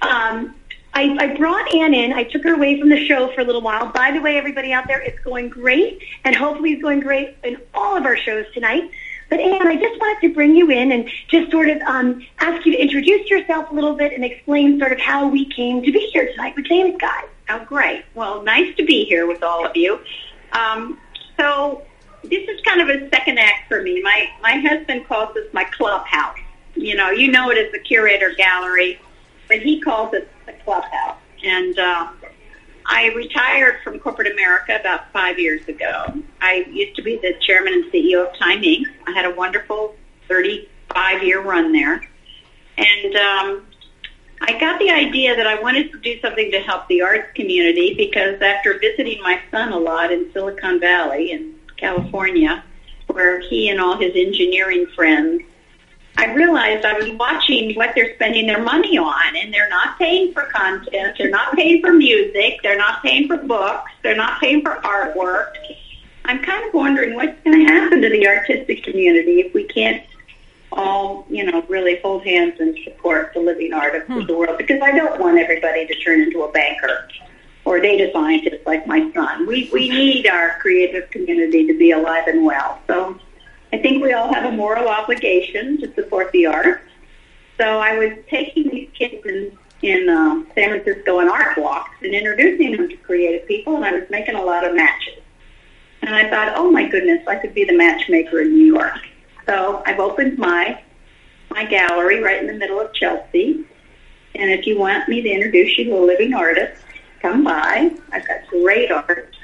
um, I, I brought Ann in. I took her away from the show for a little while. By the way, everybody out there, it's going great, and hopefully it's going great in all of our shows tonight. But Ann, I just wanted to bring you in and just sort of um, ask you to introduce yourself a little bit and explain sort of how we came to be here tonight with Same Sky. Oh, great. Well, nice to be here with all of you. Um, so this is kind of a second act for me. My my husband calls this my clubhouse. You know, you know it as the curator gallery, but he calls it the clubhouse. And uh, I retired from corporate America about five years ago. I used to be the chairman and CEO of Time Inc. I had a wonderful 35 year run there. And um, I got the idea that I wanted to do something to help the arts community because after visiting my son a lot in Silicon Valley in California, where he and all his engineering friends, I realized I was watching what they're spending their money on, and they're not paying for content, they're not paying for music, they're not paying for books, they're not paying for artwork. I'm kind of wondering what's going to happen to the artistic community if we can't all, you know, really hold hands and support the living artists of the hmm. world because I don't want everybody to turn into a banker or a data scientist like my son. We we need our creative community to be alive and well. So I think we all have a moral obligation to support the arts. So I was taking these kids in in uh, San Francisco on art walks and introducing them to creative people, and I was making a lot of matches. And I thought, oh my goodness, I could be the matchmaker in New York. So I've opened my my gallery right in the middle of Chelsea. And if you want me to introduce you to a living artist, come by. I've got great art.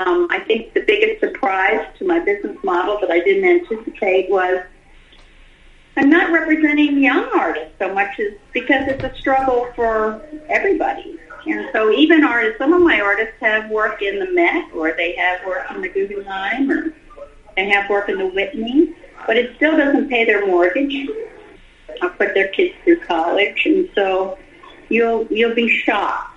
Um, I think the biggest surprise to my business model that I didn't anticipate was I'm not representing young artists so much as because it's a struggle for everybody. And so even artists, some of my artists have worked in the Met or they have worked in the Guggenheim or they have worked in the Whitney, but it still doesn't pay their mortgage. I'll put their kids through college, and so you'll you'll be shocked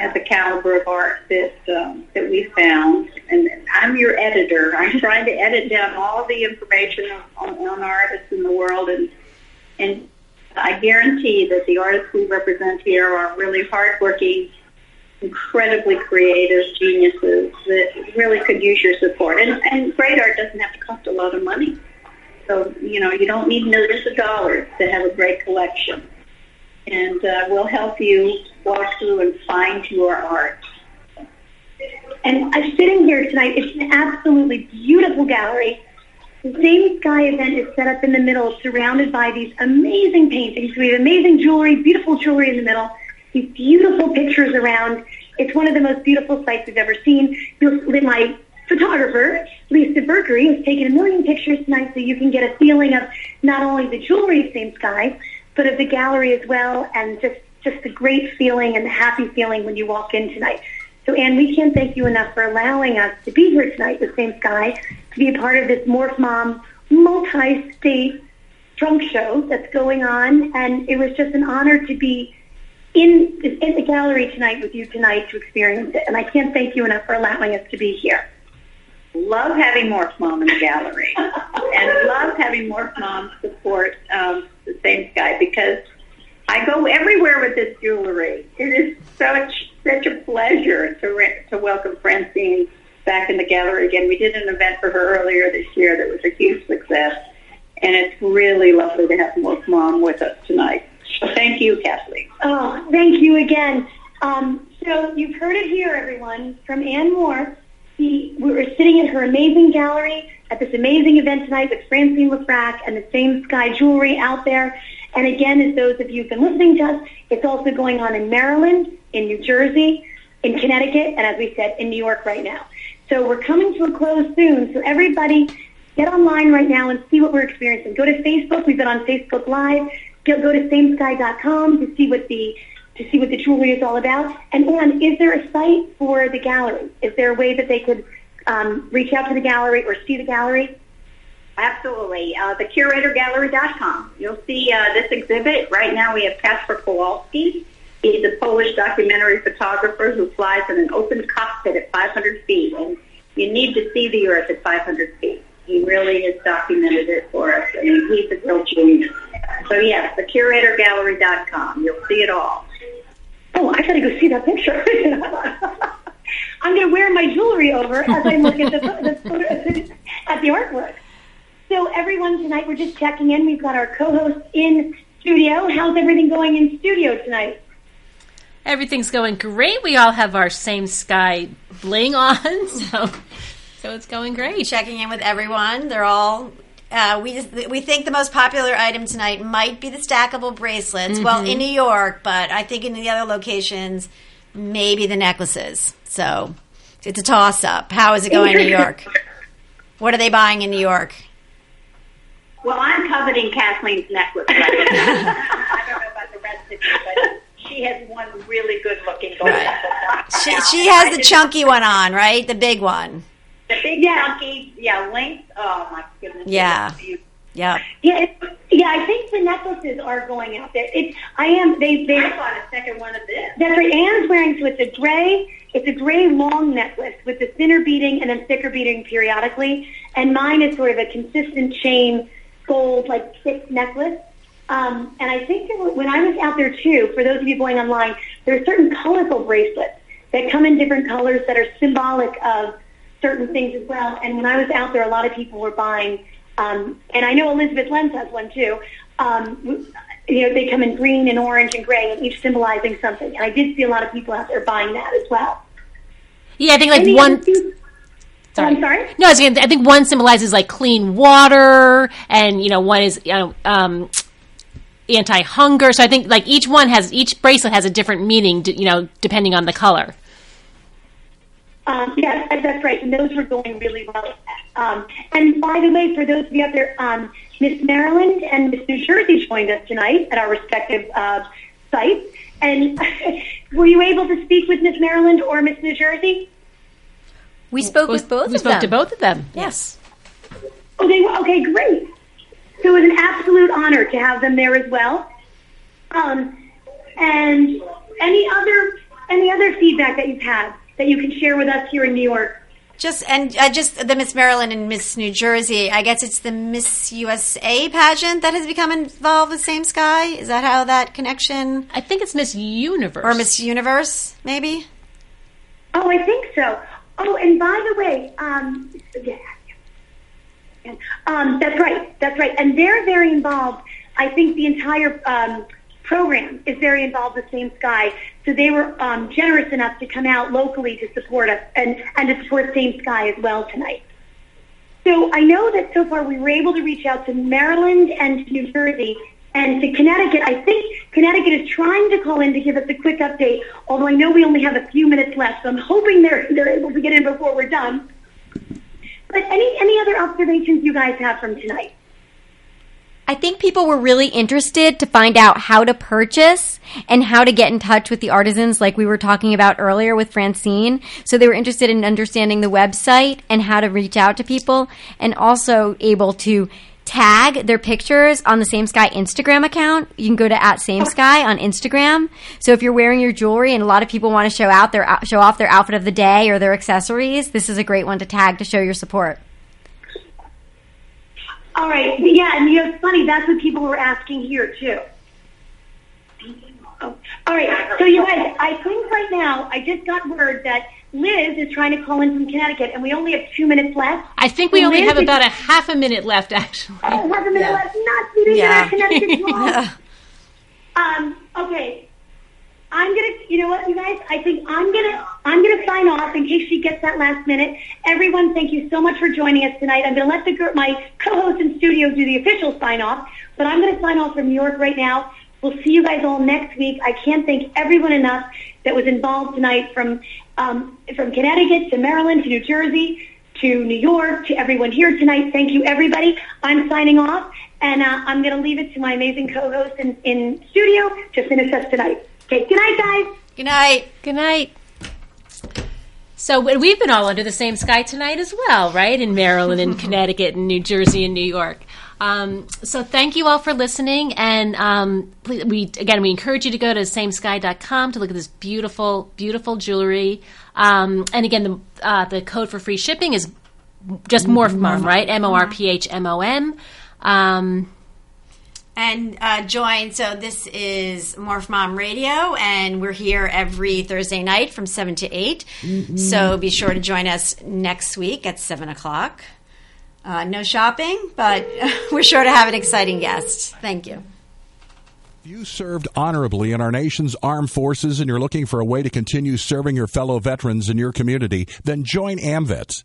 at the caliber of art that um, that we found. And I'm your editor. [laughs] I'm trying to edit down all the information on, on artists in the world, and and I guarantee that the artists we represent here are really hardworking, incredibly creative geniuses that really could use your support. And, and great art doesn't have to cost a lot of money. So, you know, you don't need millions of dollars to have a great collection. And uh, we'll help you walk through and find your art. And I'm sitting here tonight. It's an absolutely beautiful gallery. The Same Sky event is set up in the middle, surrounded by these amazing paintings. We have amazing jewelry, beautiful jewelry in the middle, these beautiful pictures around. It's one of the most beautiful sights we've ever seen. My photographer, Lisa Berkery, has taken a million pictures tonight so you can get a feeling of not only the jewelry of Same Sky, but of the gallery as well, and just, just the great feeling and the happy feeling when you walk in tonight. So, Ann, we can't thank you enough for allowing us to be here tonight with Same Sky, to be a part of this Morph Mom multi-state trunk show that's going on. And it was just an honor to be in, in the gallery tonight with you tonight to experience it. And I can't thank you enough for allowing us to be here. Love having Morph Mom in the gallery, [laughs] and love having Morph Mom support um, the same sky because I go everywhere with this jewelry. It is such such a pleasure to re- to welcome Francine back in the gallery again. We did an event for her earlier this year that was a huge success, and it's really lovely to have Morph Mom with us tonight. So thank you, Kathleen. Oh, thank you again. Um, so you've heard it here, everyone, from Ann Moore. We were sitting in her amazing gallery at this amazing event tonight with Francine LeFrak and the same Sky Jewelry out there. And again, as those of you who've been listening to us, it's also going on in Maryland, in New Jersey, in Connecticut, and as we said, in New York right now. So we're coming to a close soon. So everybody, get online right now and see what we're experiencing. Go to Facebook. We've been on Facebook Live. Go to samesky.com to see what the to see what the jewelry is all about. And Ann, is there a site for the gallery? Is there a way that they could um, reach out to the gallery or see the gallery? Absolutely. Uh, thecuratorgallery.com. You'll see uh, this exhibit. Right now we have Kacper Kowalski. He's a Polish documentary photographer who flies in an open cockpit at 500 feet. And you need to see the Earth at 500 feet. He really has documented it for us. I mean, he's a real genius. So yes, thecuratorgallery.com. You'll see it all. Oh, I gotta go see that picture. [laughs] I'm gonna wear my jewelry over as I look at the, the photo, [laughs] at the artwork. So everyone tonight, we're just checking in. We've got our co-host in studio. How's everything going in studio tonight? Everything's going great. We all have our same sky bling on, [laughs] so so it's going great. Checking in with everyone. They're all. Uh, we just, we think the most popular item tonight might be the stackable bracelets. Well, Mhm. in New York, but I think in the other locations, maybe the necklaces. So it's a toss up. How is it going in New York? [laughs] What are they buying in New York? Well, I'm coveting Kathleen's necklace. Right now. [laughs] I don't know about the rest of you, but she has one really good looking gold necklace. She, Now, she I has the chunky one on, right? The big one. The big chunky, yeah, length. Oh my goodness. Yeah. Yeah. Yeah, it, yeah. I think the necklaces are going out there. It, I am. They. They. I bought a second one of this. That's right. Ann's wearing. So it's a gray. It's a gray long necklace with the thinner beading and then thicker beading periodically. And mine is sort of a consistent chain, gold like thick necklace. Um, and I think there were, when I was out there too, for those of you going online, there are certain colorful bracelets that come in different colors that are symbolic of certain things as well. And when I was out there, a lot of people were buying, um, and I know Elizabeth Lenz has one too. Um, you know, they come in green and orange and gray, and each symbolizing something. And I did see a lot of people out there buying that as well. Yeah, I think like Any one. Oh, I'm sorry. No, I, was gonna, I think one symbolizes like clean water, and you know, one is you know um, anti-hunger. So I think like each one has each bracelet has a different meaning, d- you know, depending on the color. Um, yes, that- that's right. And those were going really well. Um, and by the way, for those of you out there, um, Miss Maryland and Miss New Jersey joined us tonight at our respective uh, sites. And [laughs] were you able to speak with Miss Maryland or Miss New Jersey? We spoke with both We of spoke them. to both of them. Yes. Oh, they were okay. Great. So it was an absolute honor to have them there as well. Um, and any other any other feedback that you've had that you can share with us here in New York? Just and uh, just the Miss Maryland and Miss New Jersey. I guess it's the Miss USA pageant that has become involved with Same Sky. Is that how that connection? I think it's Miss Universe or Miss Universe, maybe. Oh, I think so. Oh, and by the way, um, yeah, yeah. um, that's right, that's right, and they're very involved. I think the entire um, program is very involved with Same Sky, so they were um, generous enough to come out locally to support us and and to support Same Sky as well tonight. So I know that so far we were able to reach out to Maryland and to New Jersey and to Connecticut. I think Connecticut is trying to call in to give us a quick update, although I know we only have a few minutes left, so I'm hoping they're they're able to get in before we're done. But any any other observations you guys have from tonight? I think people were really interested to find out how to purchase and how to get in touch with the artisans, like we were talking about earlier with Francine. So they were interested in understanding the website and how to reach out to people, and also able to tag their pictures on the Same Sky Instagram account. You can go to at Same Sky on Instagram. So if you're wearing your jewelry and a lot of people want to show out their show off their outfit of the day or their accessories, this is a great one to tag to show your support. All right, yeah, and you know it's funny. That's what people were asking here too. Oh, all right, so you guys, I think right now I just got word that Liz is trying to call in from Connecticut, and we only have two minutes left. I think we So only Liz have is- about a half a minute left, actually. Oh, half a minute left. Not even Yeah. Connecticut tomorrow. [laughs] Um, okay. I'm gonna, you know what, you guys? I think I'm gonna, I'm gonna sign off in case she gets that last minute. Everyone, thank you so much for joining us tonight. I'm gonna let the my co-host in studio do the official sign off, but I'm gonna sign off from New York right now. We'll see you guys all next week. I can't thank everyone enough that was involved tonight from um, from Connecticut to Maryland to New Jersey to New York to everyone here tonight. Thank you, everybody. I'm signing off, and uh, I'm to leave it to my amazing co-host in, in studio to finish us tonight. Okay, good night, guys. Good night. Good night. So we've been all under the same sky tonight as well, right? In Maryland and [laughs] Connecticut and New Jersey and New York. Um, so thank you all for listening, and um, please, we again we encourage you to go to samesky.com to look at this beautiful, beautiful jewelry. Um, and again, the uh, the code for free shipping is just Morph Mom, right? M O R P H M O M. And uh, join. So this is Morph Mom Radio, and we're here every Thursday night from seven to 8 So be sure to join us next week at seven o'clock. Uh, no shopping, but [laughs] we're sure to have an exciting guest. Thank you. You served honorably in our nation's armed forces and you're looking for a way to continue serving your fellow veterans in your community, then join AMVETS.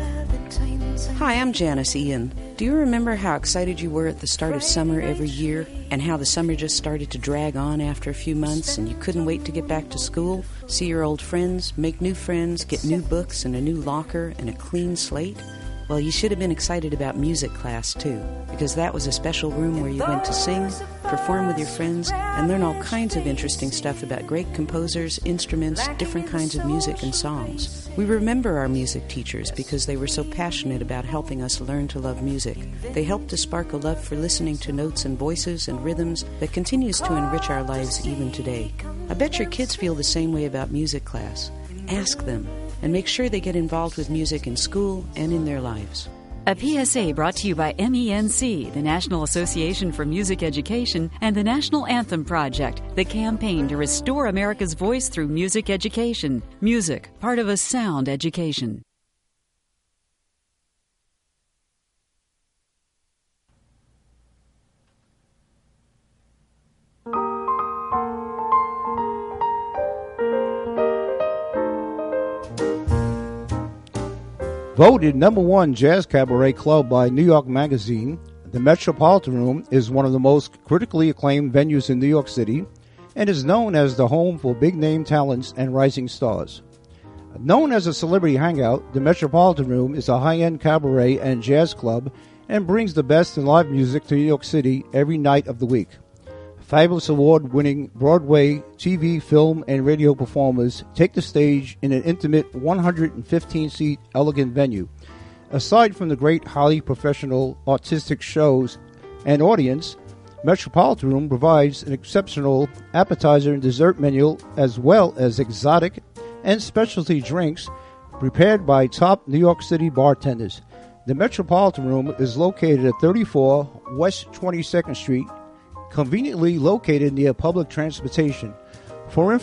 Hi, I'm Janis Ian. Do you remember how excited you were at the start of summer every year and how the summer just started to drag on after a few months and you couldn't wait to get back to school, see your old friends, make new friends, get new books and a new locker and a clean slate? Well, you should have been excited about music class too, because that was a special room where you went to sing, perform with your friends, and learn all kinds of interesting stuff about great composers, instruments, different kinds of music, and songs. We remember our music teachers because they were so passionate about helping us learn to love music. They helped to spark a love for listening to notes and voices and rhythms that continues to enrich our lives even today. I bet your kids feel the same way about music class. Ask them and make sure they get involved with music in school and in their lives. A PSA brought to you by MENC, the National Association for Music Education, and the National Anthem Project, the campaign to restore America's voice through music education. Music, part of a sound education. Voted number one jazz cabaret club by New York Magazine, the Metropolitan Room is one of the most critically acclaimed venues in New York City and is known as the home for big name talents and rising stars. Known as a celebrity hangout, the Metropolitan Room is a high end cabaret and jazz club and brings the best in live music to New York City every night of the week. Fabulous award winning Broadway, TV, film, and radio performers take the stage in an intimate 115 seat elegant venue. Aside from the great, highly professional artistic shows and audience, Metropolitan Room provides an exceptional appetizer and dessert menu as well as exotic and specialty drinks prepared by top New York City bartenders. The Metropolitan Room is located at 34 West 22nd Street, conveniently located near public transportation. For